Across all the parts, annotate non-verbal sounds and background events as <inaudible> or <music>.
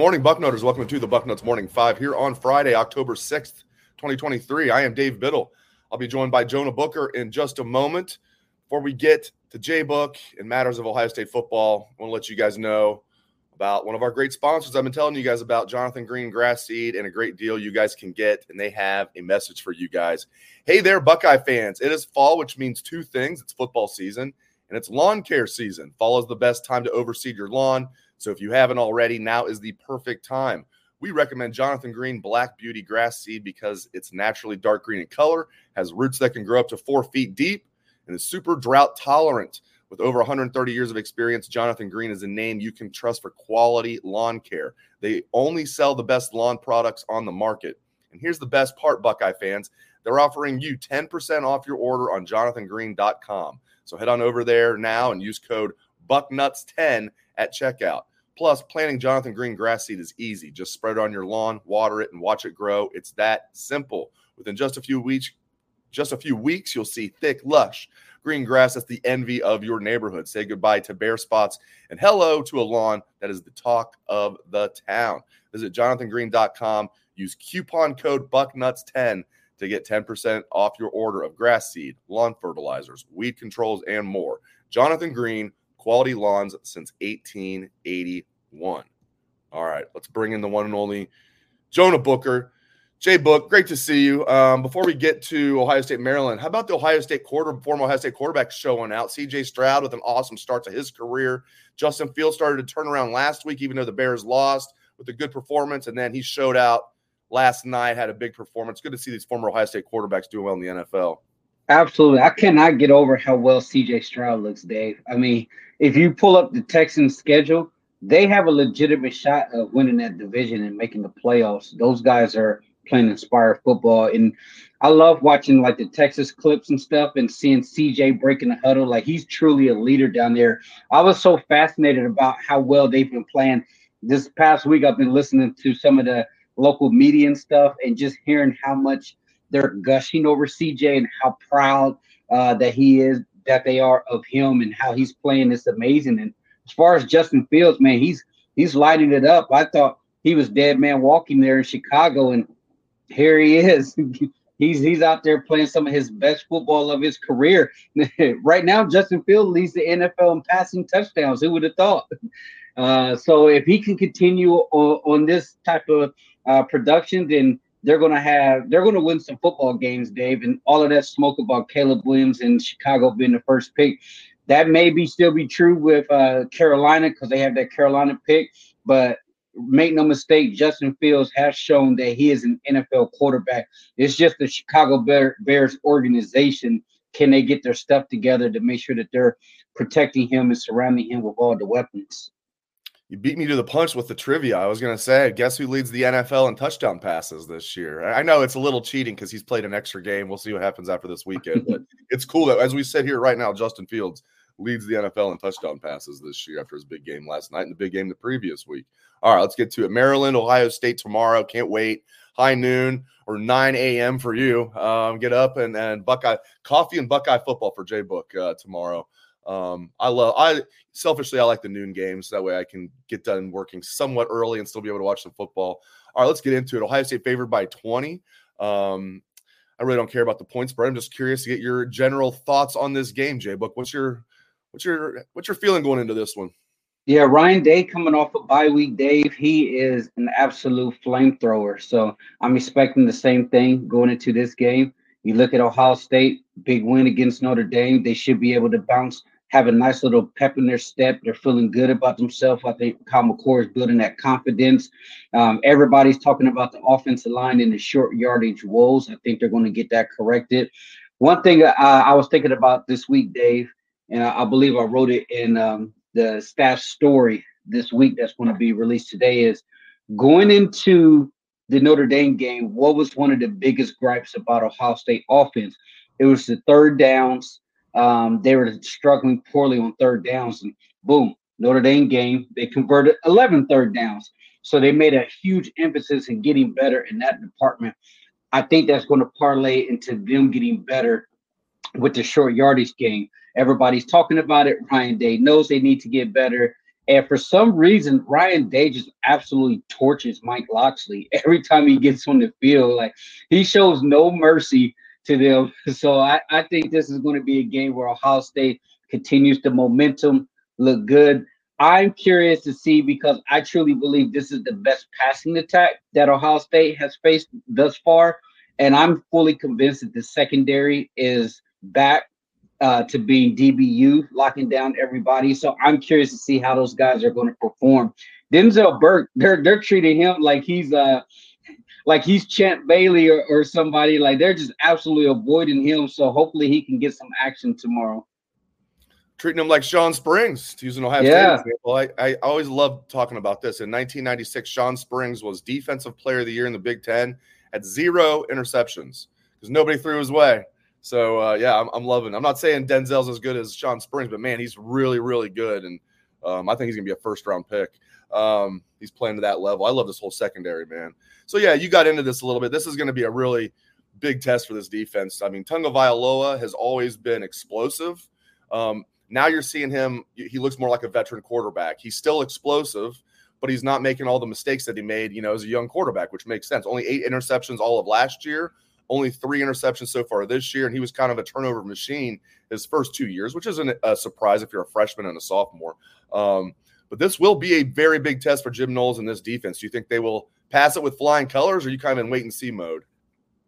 Morning, Bucknutters. Welcome to the Bucknuts Morning Five here on Friday, October 6th, 2023. I am Dave Biddle. I'll be joined by Jonah Booker in just a moment. Before we get to J Book and matters of Ohio State football, I want to let you guys know about one of our great sponsors. I've been telling you guys about Jonathan Green Grass Seed and a great deal you guys can get, and they have a message for you guys. Hey there, Buckeye fans. It is fall, which means two things it's football season and it's lawn care season. Fall is the best time to overseed your lawn. So if you haven't already, now is the perfect time. We recommend Jonathan Green Black Beauty Grass Seed because it's naturally dark green in color, has roots that can grow up to four feet deep, and is super drought tolerant. With over 130 years of experience, Jonathan Green is a name you can trust for quality lawn care. They only sell the best lawn products on the market. And here's the best part, Buckeye fans they're offering you 10% off your order on jonathangreen.com. So head on over there now and use code BUCKNUTS10 at checkout. Plus, planting Jonathan Green grass seed is easy. Just spread it on your lawn, water it, and watch it grow. It's that simple. Within just a few weeks, just a few weeks, you'll see thick, lush green grass that's the envy of your neighborhood. Say goodbye to bare spots and hello to a lawn that is the talk of the town. Visit jonathangreen.com. Use coupon code BUCKNUTS10 to get 10% off your order of grass seed, lawn fertilizers, weed controls, and more. Jonathan Green, quality lawns since 1881. All right, let's bring in the one and only Jonah Booker. Jay Book, great to see you. Um, before we get to Ohio State, Maryland, how about the Ohio State quarter, former Ohio State quarterback showing out? CJ Stroud with an awesome start to his career. Justin Fields started to turn around last week, even though the Bears lost with a good performance, and then he showed out last night, had a big performance. Good to see these former Ohio State quarterbacks doing well in the NFL. Absolutely. I cannot get over how well CJ Stroud looks, Dave. I mean, if you pull up the Texans schedule, they have a legitimate shot of winning that division and making the playoffs. Those guys are playing inspired football. And I love watching like the Texas clips and stuff and seeing CJ breaking the huddle. Like he's truly a leader down there. I was so fascinated about how well they've been playing. This past week, I've been listening to some of the local media and stuff and just hearing how much they're gushing over CJ and how proud uh, that he is that they are of him and how he's playing this amazing. And as far as Justin Fields, man, he's he's lighting it up. I thought he was dead man walking there in Chicago, and here he is. <laughs> he's he's out there playing some of his best football of his career. <laughs> right now, Justin Fields leads the NFL in passing touchdowns. Who would have thought? Uh, so if he can continue on, on this type of uh, production, then they're going to have they're going to win some football games, Dave. And all of that smoke about Caleb Williams and Chicago being the first pick, that may be still be true with uh, Carolina because they have that Carolina pick. But make no mistake, Justin Fields has shown that he is an NFL quarterback. It's just the Chicago Bear, Bears organization. Can they get their stuff together to make sure that they're protecting him and surrounding him with all the weapons? You beat me to the punch with the trivia. I was going to say, guess who leads the NFL in touchdown passes this year? I know it's a little cheating because he's played an extra game. We'll see what happens after this weekend. but <laughs> it's cool that, as we sit here right now, Justin Fields leads the NFL in touchdown passes this year after his big game last night and the big game the previous week. All right, let's get to it. Maryland, Ohio State tomorrow. Can't wait. High noon or 9 a.m. for you. Um, get up and, and Buckeye coffee and Buckeye football for J Book uh, tomorrow. Um, I love I selfishly I like the noon games. That way I can get done working somewhat early and still be able to watch some football. All right, let's get into it. Ohio State favored by 20. Um, I really don't care about the points, but I'm just curious to get your general thoughts on this game, Jay Book. What's your what's your what's your feeling going into this one? Yeah, Ryan Day coming off a bye week, Dave. He is an absolute flamethrower. So I'm expecting the same thing going into this game. You look at Ohio State, big win against Notre Dame. They should be able to bounce have a nice little pep in their step. They're feeling good about themselves. I think Kyle McCord is building that confidence. Um, everybody's talking about the offensive line and the short yardage woes. I think they're going to get that corrected. One thing uh, I was thinking about this week, Dave, and I, I believe I wrote it in um, the staff story this week that's going to be released today is going into the Notre Dame game. What was one of the biggest gripes about Ohio State offense? It was the third downs um, they were struggling poorly on third downs, and boom, Notre Dame game, they converted 11 third downs. So they made a huge emphasis in getting better in that department. I think that's going to parlay into them getting better with the short yardage game. Everybody's talking about it. Ryan Day knows they need to get better. And for some reason, Ryan Day just absolutely torches Mike Locksley <laughs> every time he gets on the field. Like he shows no mercy to them. <laughs> So I, I think this is going to be a game where Ohio State continues the momentum, look good. I'm curious to see because I truly believe this is the best passing attack that Ohio State has faced thus far. And I'm fully convinced that the secondary is back uh, to being DBU, locking down everybody. So I'm curious to see how those guys are going to perform. Denzel Burke, they're they're treating him like he's uh like he's Champ Bailey or, or somebody. Like they're just absolutely avoiding him. So hopefully he can get some action tomorrow. Treating him like Shawn Springs, to use an Ohio yeah. State example. I, I always love talking about this. In 1996, Shawn Springs was Defensive Player of the Year in the Big Ten at zero interceptions because nobody threw his way. So uh, yeah, I'm, I'm, loving. It. I'm not saying Denzel's as good as Shawn Springs, but man, he's really, really good, and um, I think he's gonna be a first round pick. Um, he's playing to that level. I love this whole secondary, man. So yeah, you got into this a little bit. This is to be a really big test for this defense. I mean, Tagovailoa has always been explosive. Um, now you're seeing him. He looks more like a veteran quarterback. He's still explosive, but he's not making all the mistakes that he made, you know, as a young quarterback, which makes sense. Only eight interceptions all of last year, only three interceptions so far this year, and he was kind of a turnover machine his first two years, which isn't a surprise if you're a freshman and a sophomore. Um, but this will be a very big test for Jim Knowles and this defense. Do you think they will pass it with flying colors, or are you kind of in wait and see mode?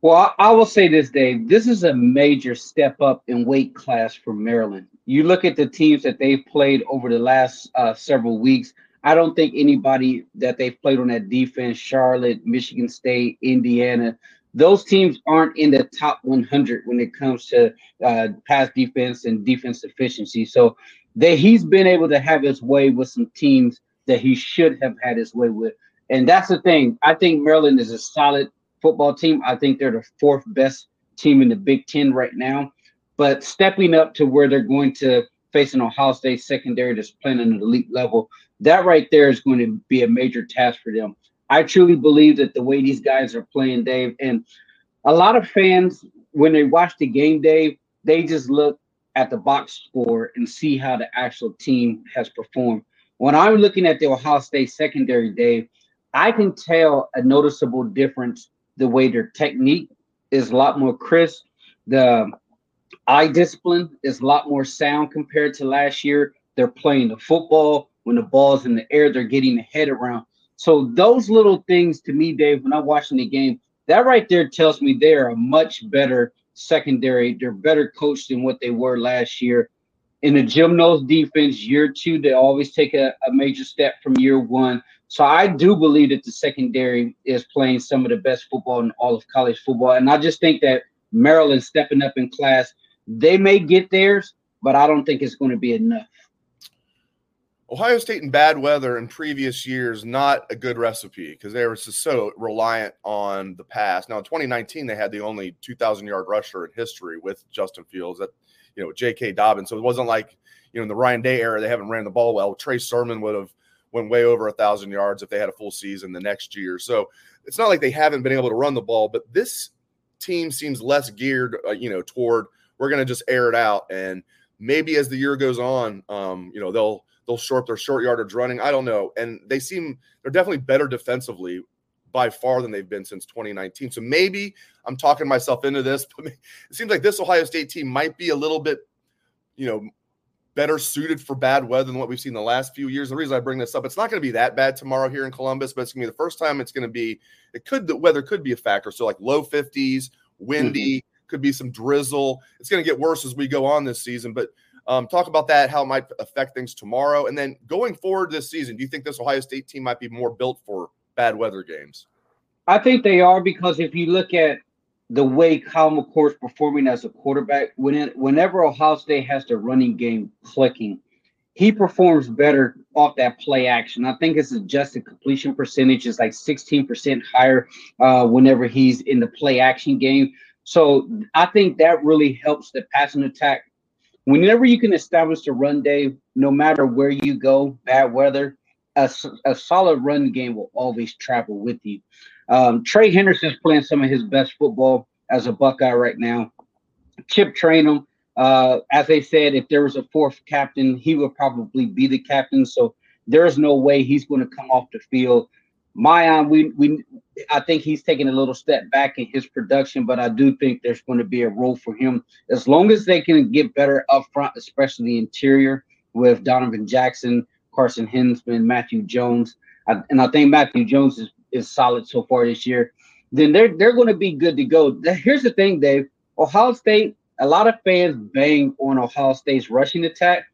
Well, I will say this, Dave. This is a major step up in weight class for Maryland. You look at the teams that they've played over the last uh, several weeks. I don't think anybody that they've played on that defense, Charlotte, Michigan State, Indiana, those teams aren't in the top 100 when it comes to uh, pass defense and defense efficiency. So that he's been able to have his way with some teams that he should have had his way with. And that's the thing. I think Maryland is a solid football team. I think they're the fourth best team in the Big Ten right now. But stepping up to where they're going to face an Ohio State secondary that's playing at an elite level, that right there is going to be a major task for them. I truly believe that the way these guys are playing, Dave, and a lot of fans, when they watch the game, Dave, they just look at the box score and see how the actual team has performed. When I'm looking at the Ohio State secondary, Dave, I can tell a noticeable difference the way their technique is a lot more crisp. The eye discipline is a lot more sound compared to last year. They're playing the football when the ball's in the air, they're getting the head around. So those little things to me, Dave, when I'm watching the game, that right there tells me they're a much better secondary. They're better coached than what they were last year. In the Jim Knowles defense, year two, they always take a, a major step from year one. So I do believe that the secondary is playing some of the best football in all of college football. And I just think that Maryland stepping up in class, they may get theirs, but I don't think it's going to be enough. Ohio State in bad weather in previous years, not a good recipe because they were just so reliant on the pass. Now, in 2019, they had the only 2,000 yard rusher in history with Justin Fields, that you know, J.K. Dobbins. So it wasn't like you know in the Ryan Day era they haven't ran the ball well. Trey Sermon would have went way over a thousand yards if they had a full season the next year. So it's not like they haven't been able to run the ball, but this team seems less geared, uh, you know, toward we're going to just air it out and maybe as the year goes on, um, you know, they'll they'll short their short yardage running. I don't know. And they seem they're definitely better defensively by far than they've been since 2019. So maybe I'm talking myself into this, <laughs> but it seems like this Ohio State team might be a little bit, you know, better suited for bad weather than what we've seen the last few years. The reason I bring this up, it's not going to be that bad tomorrow here in Columbus, but it's going to be the first time it's going to be. It could the weather could be a factor. So like low 50s, windy, mm-hmm. could be some drizzle. It's going to get worse as we go on this season, but Um, talk about that, how it might affect things tomorrow. And then going forward this season, do you think this Ohio State team might be more built for bad weather games? I think they are because if you look at the way Kyle McCord is performing as a quarterback, when it, whenever Ohio State has the running game clicking, he performs better off that play action. I think his adjusted completion percentage is like 16% higher uh, whenever he's in the play action game. So I think that really helps the passing attack. Whenever you can establish a run day, no matter where you go, bad weather, a, a solid run game will always travel with you. Um, Trey Henderson's playing some of his best football as a Buckeye right now. Chip Trayanum, uh, as I said, if there was a fourth captain, he would probably be the captain. So there's no way he's going to come off the field. Miyan, we we I think he's taking a little step back in his production, but I do think there's going to be a role for him as long as they can get better up front, especially the interior with Donovan Jackson, Carson Hinzman, Matthew Jones. I, and I think Matthew Jones is, is solid so far this year. Then they're they're going to be good to go. Here's the thing, Dave. Ohio State a lot of fans bang on Ohio State's rushing attack,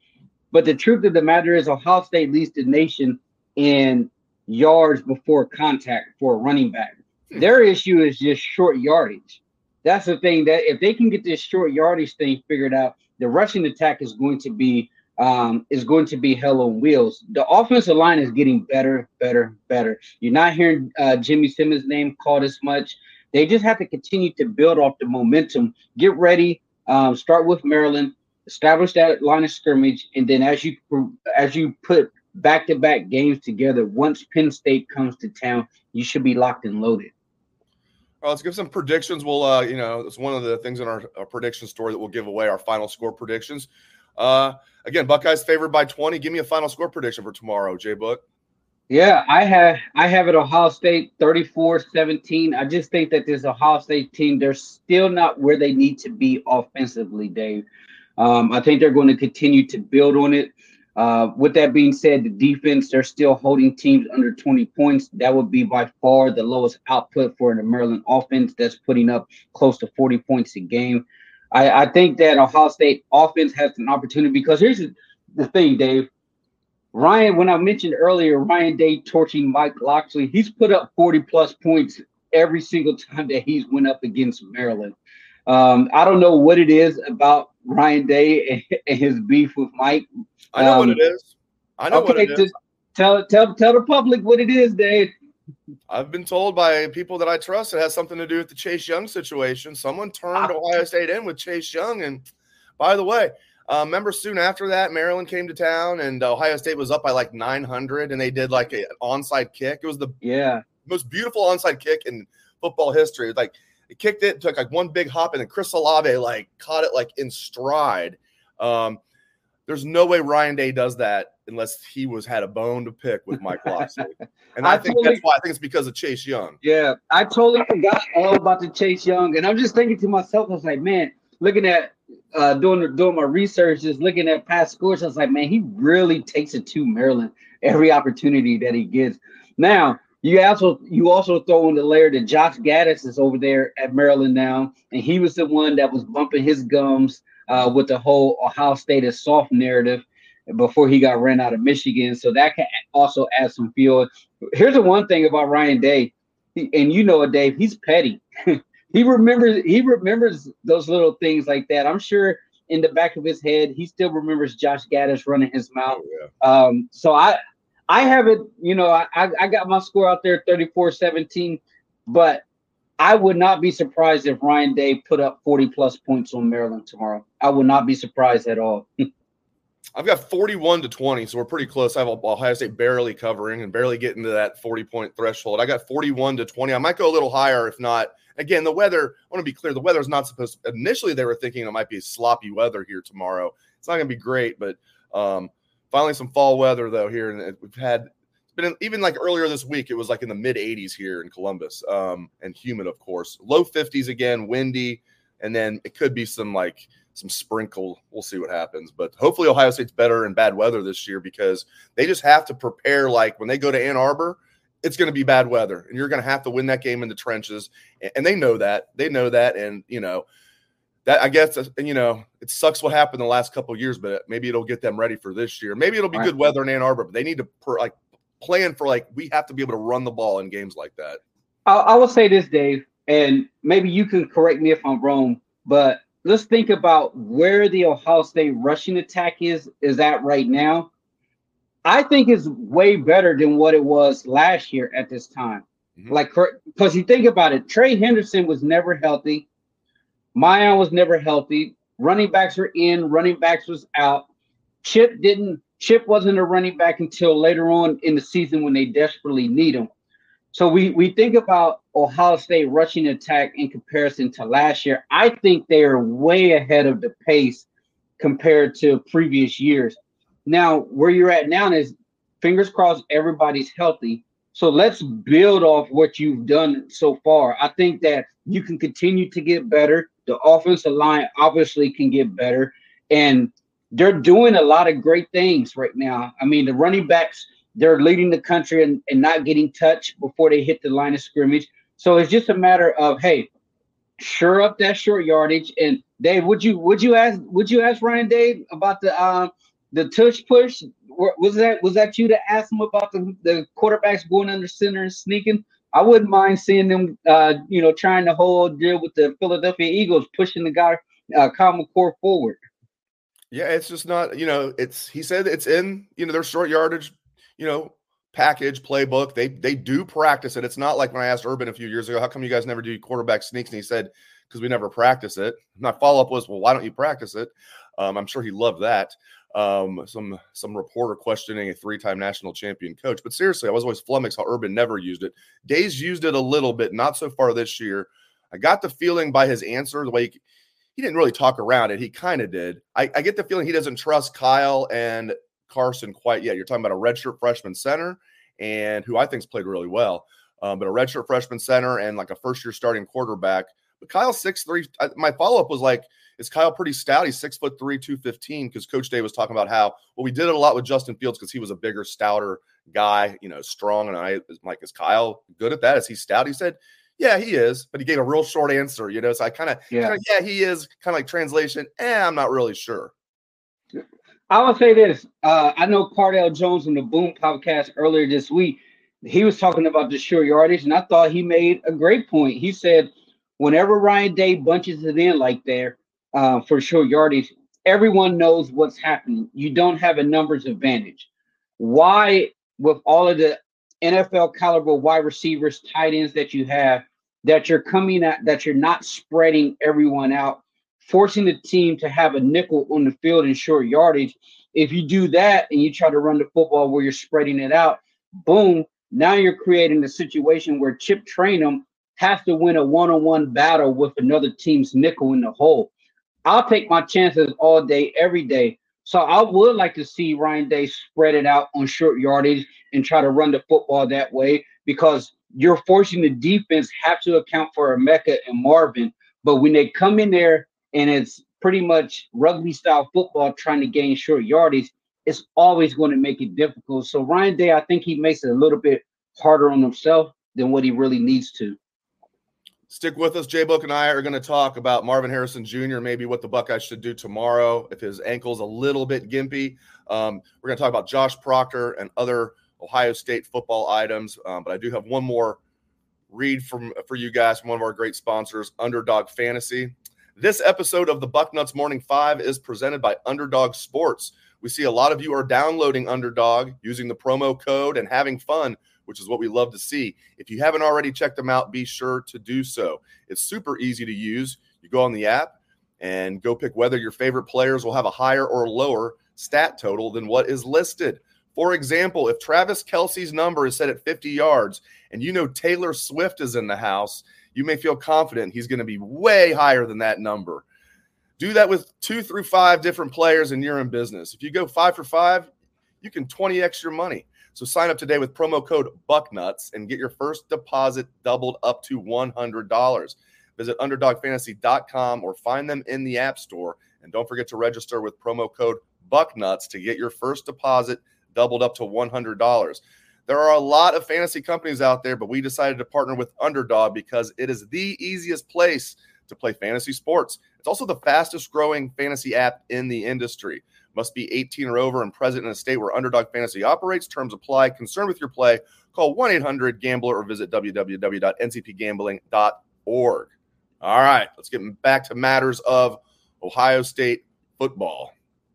but the truth of the matter is Ohio State leads the nation in yards before contact for a running back. Hmm. Their issue is just short yardage. That's the thing that if they can get this short yardage thing figured out, the rushing attack is going to be um, is going to be hell on wheels. The offensive line is getting better, better, better. You're not hearing uh, Jimmy Simmons' name called as much. They just have to continue to build off the momentum. Get ready um, start with Maryland, establish that line of scrimmage, and then as you as you put back to back games together, once Penn State comes to town, you should be locked and loaded. All right, let's give some predictions. We'll, uh, you know, it's one of the things in our, our, prediction story that we'll give away our final score predictions. Uh, again, Buckeyes favored by 20. Give me a final score prediction for tomorrow, Jay Book. Yeah, I have I have it Ohio State 34-17. I just think that this Ohio State team, they're still not where they need to be offensively, Dave. Um, I think they're going to continue to build on it. Uh, with that being said, the defense, they're still holding teams under 20 points. That would be by far the lowest output for the Maryland offense that's putting up close to 40 points a game. I, I think that Ohio State offense has an opportunity because here's the thing, Dave. Ryan, when I mentioned earlier, Ryan Day torching Mike Locksley, he's put up 40 plus points every single <laughs> time that he's went up against Maryland. Um, I don't know what it is about Ryan Day and, his beef with Mike. I know um, what it is. I know okay, what it is. Tell tell tell the public what it is, Dave. I've been told by people that I trust it has something to do with the Chase Young situation. Someone turned ah. Ohio State in with Chase Young, and by the way, uh, remember, soon after that, Maryland came to town, and Ohio State was up by like 900, and they did like an onside kick. It was the yeah most beautiful onside kick in football history. Like it kicked it, took like one big hop, and then Chris Olave like caught it like in stride. Um, there's no way Ryan Day does that unless he was had a bone to pick with Mike Locksley. <laughs> And I, I think totally, that's why I think it's because of Chase Young. Yeah, I totally forgot all about the Chase Young, and I'm just thinking to myself, I was like, man, looking at uh, doing doing my research, just looking at past scores, I was like, man, he really takes it to Maryland every opportunity that he gets. Now, you also you also throw in the layer that Josh Gattis is over there at Maryland now, and he was the one that was bumping his gums uh, with the whole Ohio State is soft narrative before he got ran out of Michigan. So that can also add some fuel. Here's the one thing about Ryan Day, and you know it, Dave. He's petty. <laughs> he remembers he remembers those little things like that. I'm sure in the back of his head, he still remembers Josh Gattis running his mouth. Oh, yeah. um, so I I have it, you know, I, I got my score out there 34-17, but I would not be surprised if Ryan Day put up 40 plus points on Maryland tomorrow. I would not be surprised at all. <laughs> I've got 41 to 20, so we're pretty close. I have Ohio State barely covering and barely getting to that 40 point threshold. I got 41 to 20. I might go a little higher if not Again, the weather, I want to be clear, the weather is not supposed to, initially they were thinking it might be sloppy weather here tomorrow. It's not going to be great, but um, finally some fall weather though here. And we've had, been even like earlier this week, it was like in the mid 80s here in Columbus um, and humid, of course. Low 50s again, windy, and then it could be some like, some sprinkle. We'll see what happens. But hopefully, Ohio State's better in bad weather this year because they just have to prepare. Like when they go to Ann Arbor, it's going to be bad weather and you're going to have to win that game in the trenches and they know that they know that and you know that I guess you know it sucks what happened the last couple years, but maybe it'll get them ready for this year. Maybe it'll be right. good weather in Ann Arbor, but they need to per, like plan for like we have to be able to run the ball in games like that. I, I will say this, Dave, and maybe you can correct me if I'm wrong, but let's think about where the Ohio State rushing attack is is at right now. I think is way better than what it was last year at this time. Mm-hmm. Like, because you think about it, Trey Henderson was never healthy. Miyan was never healthy. Running backs were in, running backs was out. Chip didn't. Chip wasn't a running back until later on in the season when they desperately need him. So we we think about Ohio State rushing attack in comparison to last year. I think they are way ahead of the pace compared to previous years. Now, where you're at now is fingers crossed everybody's healthy. So let's build off what you've done so far. I think that you can continue to get better. The offensive line obviously can get better. And they're doing a lot of great things right now. I mean, the running backs, they're leading the country and, and not getting touched before they hit the line of scrimmage. So it's just a matter of, hey, sure up that short yardage. And Dave, would you would you ask would you ask Ryan Day about the uh, the tush push? Was that was that you to ask him about the, the quarterbacks going under center and sneaking? I wouldn't mind seeing them, uh, you know, trying to hold deal with the Philadelphia Eagles, pushing the guy, uh, Kyle McCord forward. Yeah, it's just not, you know, it's he said it's in, you know, their short yardage, you know, package playbook. They they do practice it. It's not like when I asked Urban a few years ago, how come you guys never do quarterback sneaks? And he said, because we never practice it. My follow up was, well, why don't you practice it? Um, I'm sure he loved that um, some some reporter questioning a three-time national champion coach. But seriously, I was always flummoxed how Urban never used it. Days used it a little bit, not so far this year. I got the feeling by his answer, the way he, he didn't really talk around it. He kind of did. I, I, get the feeling he doesn't trust Kyle and Carson quite yet. You're talking about a redshirt freshman center, and who I think's played really well, um, but a redshirt freshman center and like a first-year starting quarterback. But Kyle six three. My follow up was like is Kyle pretty stout? He's six foot three, 215. Because Coach Day was talking about how, well, we did it a lot with Justin Fields because he was a bigger, stouter guy, you know, strong. And I was like, is Kyle good at that? Is he stout? He said, yeah, he is. But he gave a real short answer, you know. So I kind of, yeah. yeah, he is kind of like translation. Eh, I'm not really sure. I will say this. Uh, I know Cardale Jones on the Boom podcast earlier this week. He was talking about the short yardage, and I thought he made a great point. He said, whenever Ryan Day bunches it in like there, uh, for short yardage, everyone knows what's happening. You don't have a numbers advantage. Why, with all of the NFL caliber wide receivers, tight ends that you have, that you're coming at, that you're not spreading everyone out, forcing the team to have a nickel on the field in short yardage. If you do that and you try to run the football where you're spreading it out, boom, now you're creating a situation where Chip Trayanum has to win a one-on-one battle with another team's nickel in the hole. I'll take my chances all day, every day. So I would like to see Ryan Day spread it out on short yardage and try to run the football that way because you're forcing the defense have to account for Emeka and Marvin. But when they come in there and it's pretty much rugby style football trying to gain short yardage, it's always going to make it difficult. So Ryan Day, I think he makes it a little bit harder on himself than what he really needs to. Stick with us. Jay Book and I are going to talk about Marvin Harrison Jr., maybe what the Buckeyes should do tomorrow if his ankle's a little bit gimpy. Um, we're going to talk about Josh Proctor and other Ohio State football items. Um, but I do have one more read from for you guys from one of our great sponsors, Underdog Fantasy. This episode of the Bucknuts Morning Five is presented by Underdog Sports. We see a lot of you are downloading Underdog using the promo code and having fun which is what we love to see. If you haven't already checked them out, be sure to do so. It's super easy to use. You go on the app and go pick whether your favorite players will have a higher or lower stat total than what is listed. For example, if Travis Kelce's number is set at 50 yards and you know Taylor Swift is in the house, you may feel confident he's going to be way higher than that number. Do that with two through five different players and you're in business. If you go five for five, you can 20 extra money. So sign up today with promo code BUCKNUTS and get your first deposit doubled up to $100. Visit underdogfantasy.com or find them in the App Store. And don't forget to register with promo code BUCKNUTS to get your first deposit doubled up to $100. There are a lot of fantasy companies out there, but we decided to partner with Underdog because it is the easiest place to play fantasy sports. It's also the fastest growing fantasy app in the industry. Must be 18 or over and present in a state where Underdog Fantasy operates. Terms apply. Concerned with your play? Call 1 800 Gambler or visit www.ncpgambling.org. All right, let's get back to matters of Ohio State football.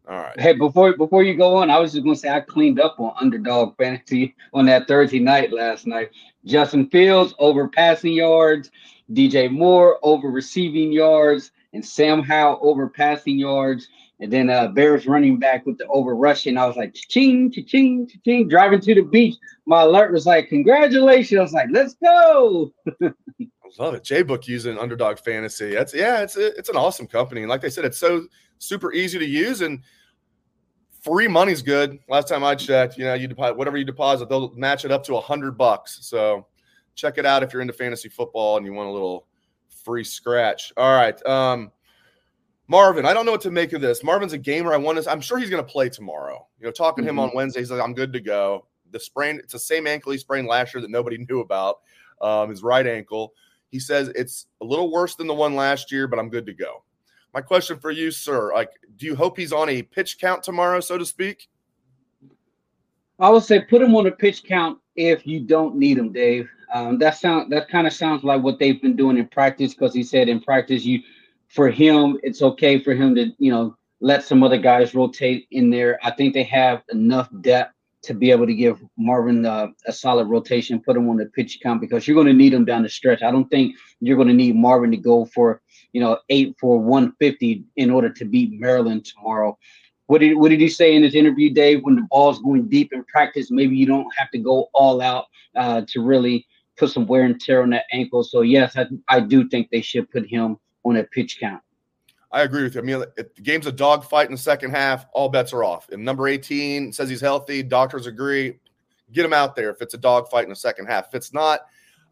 All right. Hey, before before you go on, I was just gonna say I cleaned up on underdog fantasy on that Thursday night last night. Justin Fields over passing yards, DJ Moore over receiving yards, and Sam Howell over passing yards. And then uh Bears running back with the over rushing. I was like, ching, ching, ching, driving to the beach. My alert was like, congratulations. I was like, let's go. <laughs> I love it. J Book using underdog fantasy. That's yeah, it's a, it's an awesome company. And like I said, it's so super easy to use and free money's good. Last time I checked, you know, you deposit whatever you deposit, they'll match it up to a hundred bucks. So check it out if you're into fantasy football and you want a little free scratch. All right. Um, Marvin, I don't know what to make of this. Marvin's a gamer. I want to, I'm sure he's going to play tomorrow. You know, talking to him on mm-hmm. Wednesday, he's like, I'm good to go. The sprain, it's the same ankle he sprained last year that nobody <laughs> knew about, um, his right ankle. He says it's a little worse than the one last year, but I'm good to go. My question for you, sir, like, do you hope he's on a pitch count tomorrow, so to speak? I would say put him on a pitch count if you don't need him, Dave. Um, that sound that kind of sounds like what they've been doing in practice because he said in practice you for him it's okay for him to you know let some other guys rotate in there. I think they have enough depth to be able to give Marvin uh, a solid rotation, put him on the pitch count because you're going to need him down the stretch. I don't think you're going to need Marvin to go for you know eight for 150 in order to beat Maryland tomorrow. What did what did he say in his interview, Dave? When the ball's going deep in practice, maybe you don't have to go all out uh, to really put some wear and tear on that ankle. So yes, I, I do think they should put him on a pitch count. I agree with you. I mean, if the game's a dogfight in the second half, all bets are off. And number 18 says he's healthy. Doctors agree. Get him out there if it's a dogfight in the second half. If it's not,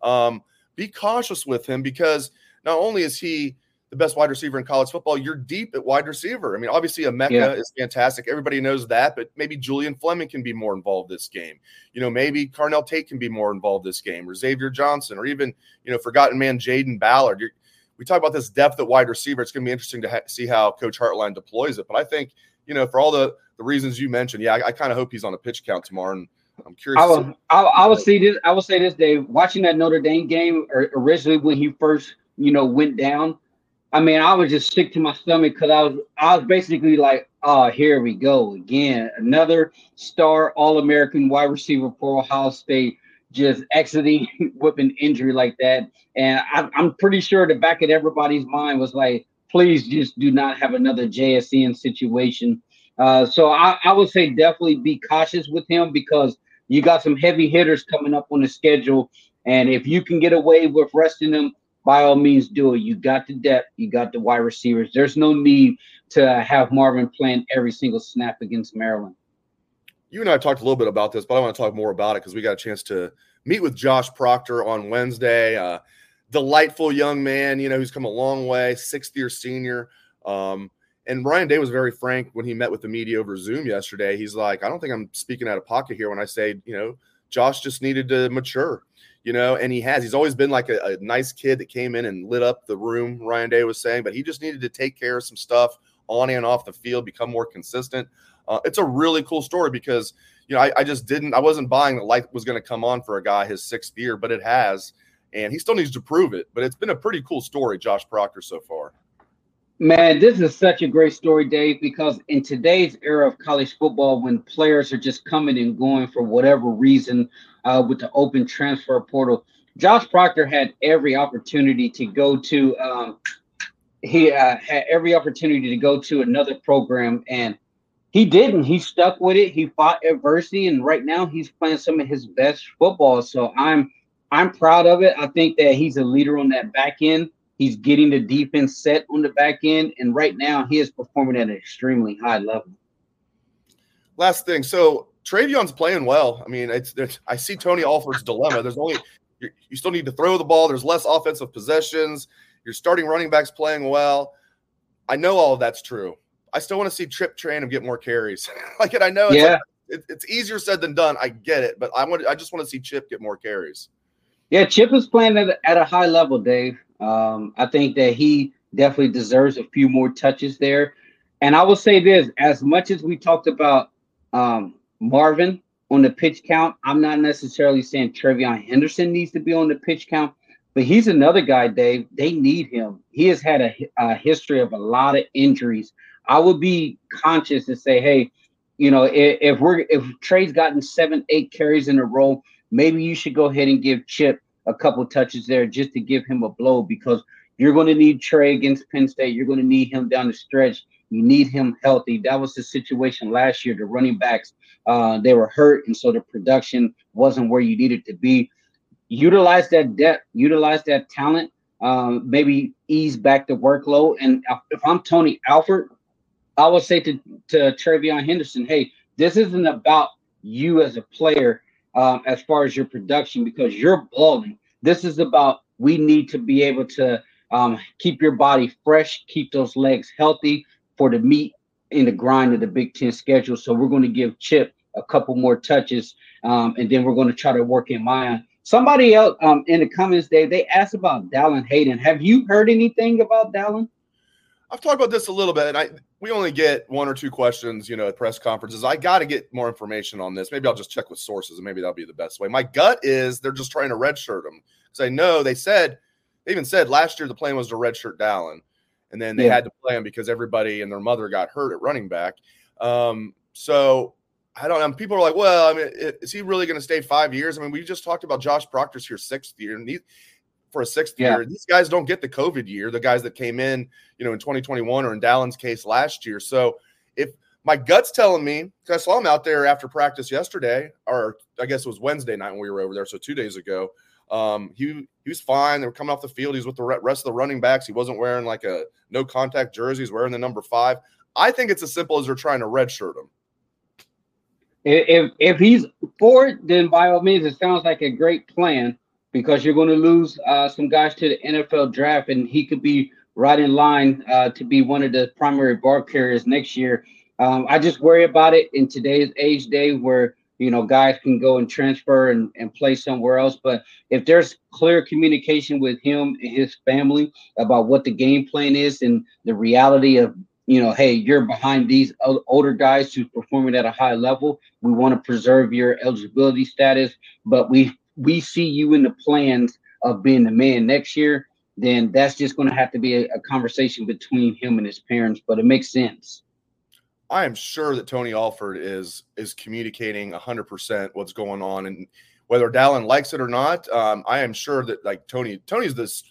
um, be cautious with him because not only is he the best wide receiver in college football, you're deep at wide receiver. I mean, obviously, Emeka yeah. is fantastic. Everybody knows that, but maybe Julian Fleming can be more involved this game. You know, maybe Carnell Tate can be more involved this game, or Xavier Johnson, or even, you know, forgotten man Jayden Ballard. You're, we talk about this depth at wide receiver. It's going to be interesting to ha- see how Coach Hartline deploys it. But I think, you know, for all the, the reasons you mentioned, yeah, I, I kind of hope he's on a pitch count tomorrow. And I'm curious. I will, I, I will see this. I will say this, Dave. Watching that Notre Dame game originally when he first, you know, went down. I mean, I was just sick to my stomach because I was, I was basically like, oh, here we go again, another star All American wide receiver for Ohio State just exiting <laughs> with an injury like that. And I, am pretty sure the back of everybody's mind was like, please just do not have another JSN situation. Uh, so I, I would say definitely be cautious with him because you got some heavy hitters coming up on the schedule. And if you can get away with resting them, by all means do it. You got the depth, you got the wide receivers. There's no need to have Marvin playing every single snap against Maryland you and I talked a little bit about this, but I want to talk more about it because we got a chance to meet with Josh Proctor on Wednesday. Uh, delightful young man, you know, who's come a long way, sixth year senior. Um, and Ryan Day was very frank when he met with the media over Zoom yesterday. He's like, I don't think I'm speaking out of pocket here when I say, you know, Josh just needed to mature, you know, and he has. He's always been like a, a nice kid that came in and lit up the room, Ryan Day was saying, but he just needed to take care of some stuff on and off the field, become more consistent. Uh, it's a really cool story because you know I, I just didn't I wasn't buying the light was going to come on for a guy his sixth year, but it has, and he still needs to prove it. But it's been a pretty cool story, Josh Proctor, so far. Man, this is such a great story, Dave, because in today's era of college football, when players are just coming and going for whatever reason uh, with the open transfer portal, Josh Proctor had every opportunity to go to. Um, he uh, had every opportunity to go to another program and he didn't. He stuck with it. He fought adversity, and right now he's playing some of his best football. So I'm I'm proud of it. I think that he's a leader on that back end. He's getting the defense set on the back end, and right now he is performing at an extremely high level. Last thing, so TreVeyon's playing well. I mean, it's I see Tony Alford's dilemma. There's only you still need to throw the ball. There's less offensive possessions. You're starting running backs playing well. I know all of that's true. I still want to see Chip Trayanum get more carries. <laughs> like, and I know it's, yeah. Like, it, it's easier said than done. I get it, but I want I just want to see Chip get more carries. Yeah, Chip is playing at, at a high level, Dave. Um, I think that he definitely deserves a few more touches there. And I will say this: as much as we talked about um, Marvin on the pitch count, I'm not necessarily saying TreVeyon Henderson needs to be on the pitch count, but he's another guy, Dave. They need him. He has had a, a history of a lot of injuries. I would be conscious to say, hey, you know, if, if we're if Trey's gotten seven, eight carries in a row, maybe you should go ahead and give Chip a couple touches there just to give him a blow because you're going to need Trey against Penn State. You're going to need him down the stretch. You need him healthy. That was the situation last year. The running backs, uh, they were hurt, and so the production wasn't where you needed to be. Utilize that depth, utilize that talent, um, maybe ease back the workload. And if I'm Tony Alford, I would say to, to TreVeyon Henderson, hey, this isn't about you as a player um, as far as your production because you're balling. This is about we need to be able to um, keep your body fresh, keep those legs healthy for the meat in the grind of the Big Ten schedule. So we're going to give Chip a couple more touches, um, and then we're going to try to work in Miyan. Somebody else um, in the comments, Dave, they asked about Dallan Hayden. Have you heard anything about Dallan? I've talked about this a little bit, and I we only get one or two questions, you know, at press conferences. I got to get more information on this. Maybe I'll just check with sources, and maybe that'll be the best way. My gut is they're just trying to redshirt him because I know they said they even said last year the plan was to redshirt Dallan, and then they yeah. had to play him because everybody and their mother got hurt at running back. Um, so I don't know. People are like, well, I mean, is he really going to stay five years? I mean, we just talked about Josh Proctor's here sixth year, and he, for a sixth yeah. year. These guys don't get the COVID year, the guys that came in, you know, in 2021 or in Dallan's case last year. So if my gut's telling me, because I saw him out there after practice yesterday, or I guess it was Wednesday night when we were over there, so two days ago. Um, he he was fine. They were coming off the field. He's with the rest of the running backs. He wasn't wearing like a no contact jersey. He's wearing the number five. I think it's as simple as they're trying to redshirt him. If if he's for it, then by all means, it sounds like a great plan because you're going to lose uh, some guys to the NFL draft, and he could be right in line uh, to be one of the primary ball carriers next year. Um, I just worry about it in today's age, day where you know guys can go and transfer and, and play somewhere else. But if there's clear communication with him and his family about what the game plan is and the reality of you know, hey, you're behind these older guys who's performing at a high level. We want to preserve your eligibility status, but we we see you in the plans of being the man next year, then that's just going to have to be a, a, conversation between him and his parents. But it makes sense. I am sure that Tony Alford is is communicating hundred percent what's going on, and whether Dallan likes it or not, um, I am sure that like Tony, Tony's this.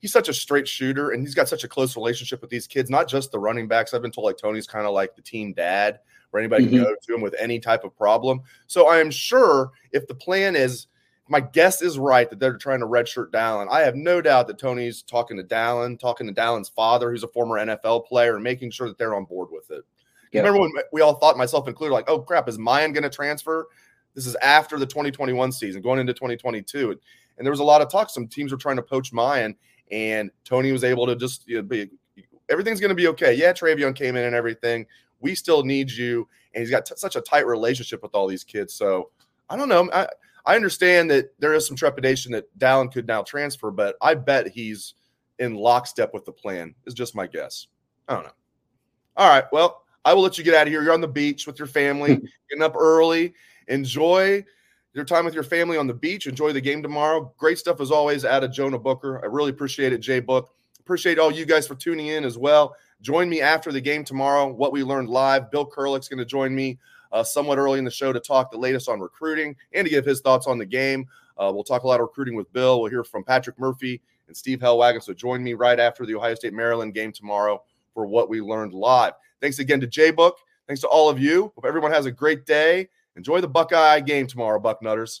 He's such a straight shooter, and he's got such a close relationship with these kids. Not just the running backs. I've been told like Tony's kind of like the team dad, where anybody mm-hmm. can go to him with any type of problem. So I am sure if the plan is my guess is right that they're trying to redshirt Dallan. I have no doubt that Tony's talking to Dallan, talking to Dallan's father, who's a former NFL player, and making sure that they're on board with it. Yep. Remember when we all thought, myself included, like, oh crap, is Miyan going to transfer? This is after the 2021 season, going into 2022. And, there was a lot of talk. Some teams were trying to poach Miyan, and Tony was able to just you know, be, everything's going to be okay. Yeah, TreVeyon came in and everything. We still need you. And he's got t- such a tight relationship with all these kids. So I don't know. I, I understand that there is some trepidation that Dallan could now transfer, but I bet he's in lockstep with the plan. Is just my guess. I don't know. All right. Well, I will let you get out of here. You're on the beach with your family, <laughs> getting up early. Enjoy your time with your family on the beach. Enjoy the game tomorrow. Great stuff as always out of Jonah Booker. I really appreciate it, Jay Book. Appreciate all you guys for tuning in as well. Join me after the game tomorrow. What we learned live. Bill Kurelic's going to join me uh, somewhat early in the show to talk the latest on recruiting and to give his thoughts on the game. Uh, we'll talk a lot of recruiting with Bill. We'll hear from Patrick Murphy and Steve Helwagen. So join me right after the Ohio State Maryland game tomorrow for what we learned live. Thanks again to J Book. Thanks to all of you. Hope everyone has a great day. Enjoy the Buckeye game tomorrow, Bucknutters.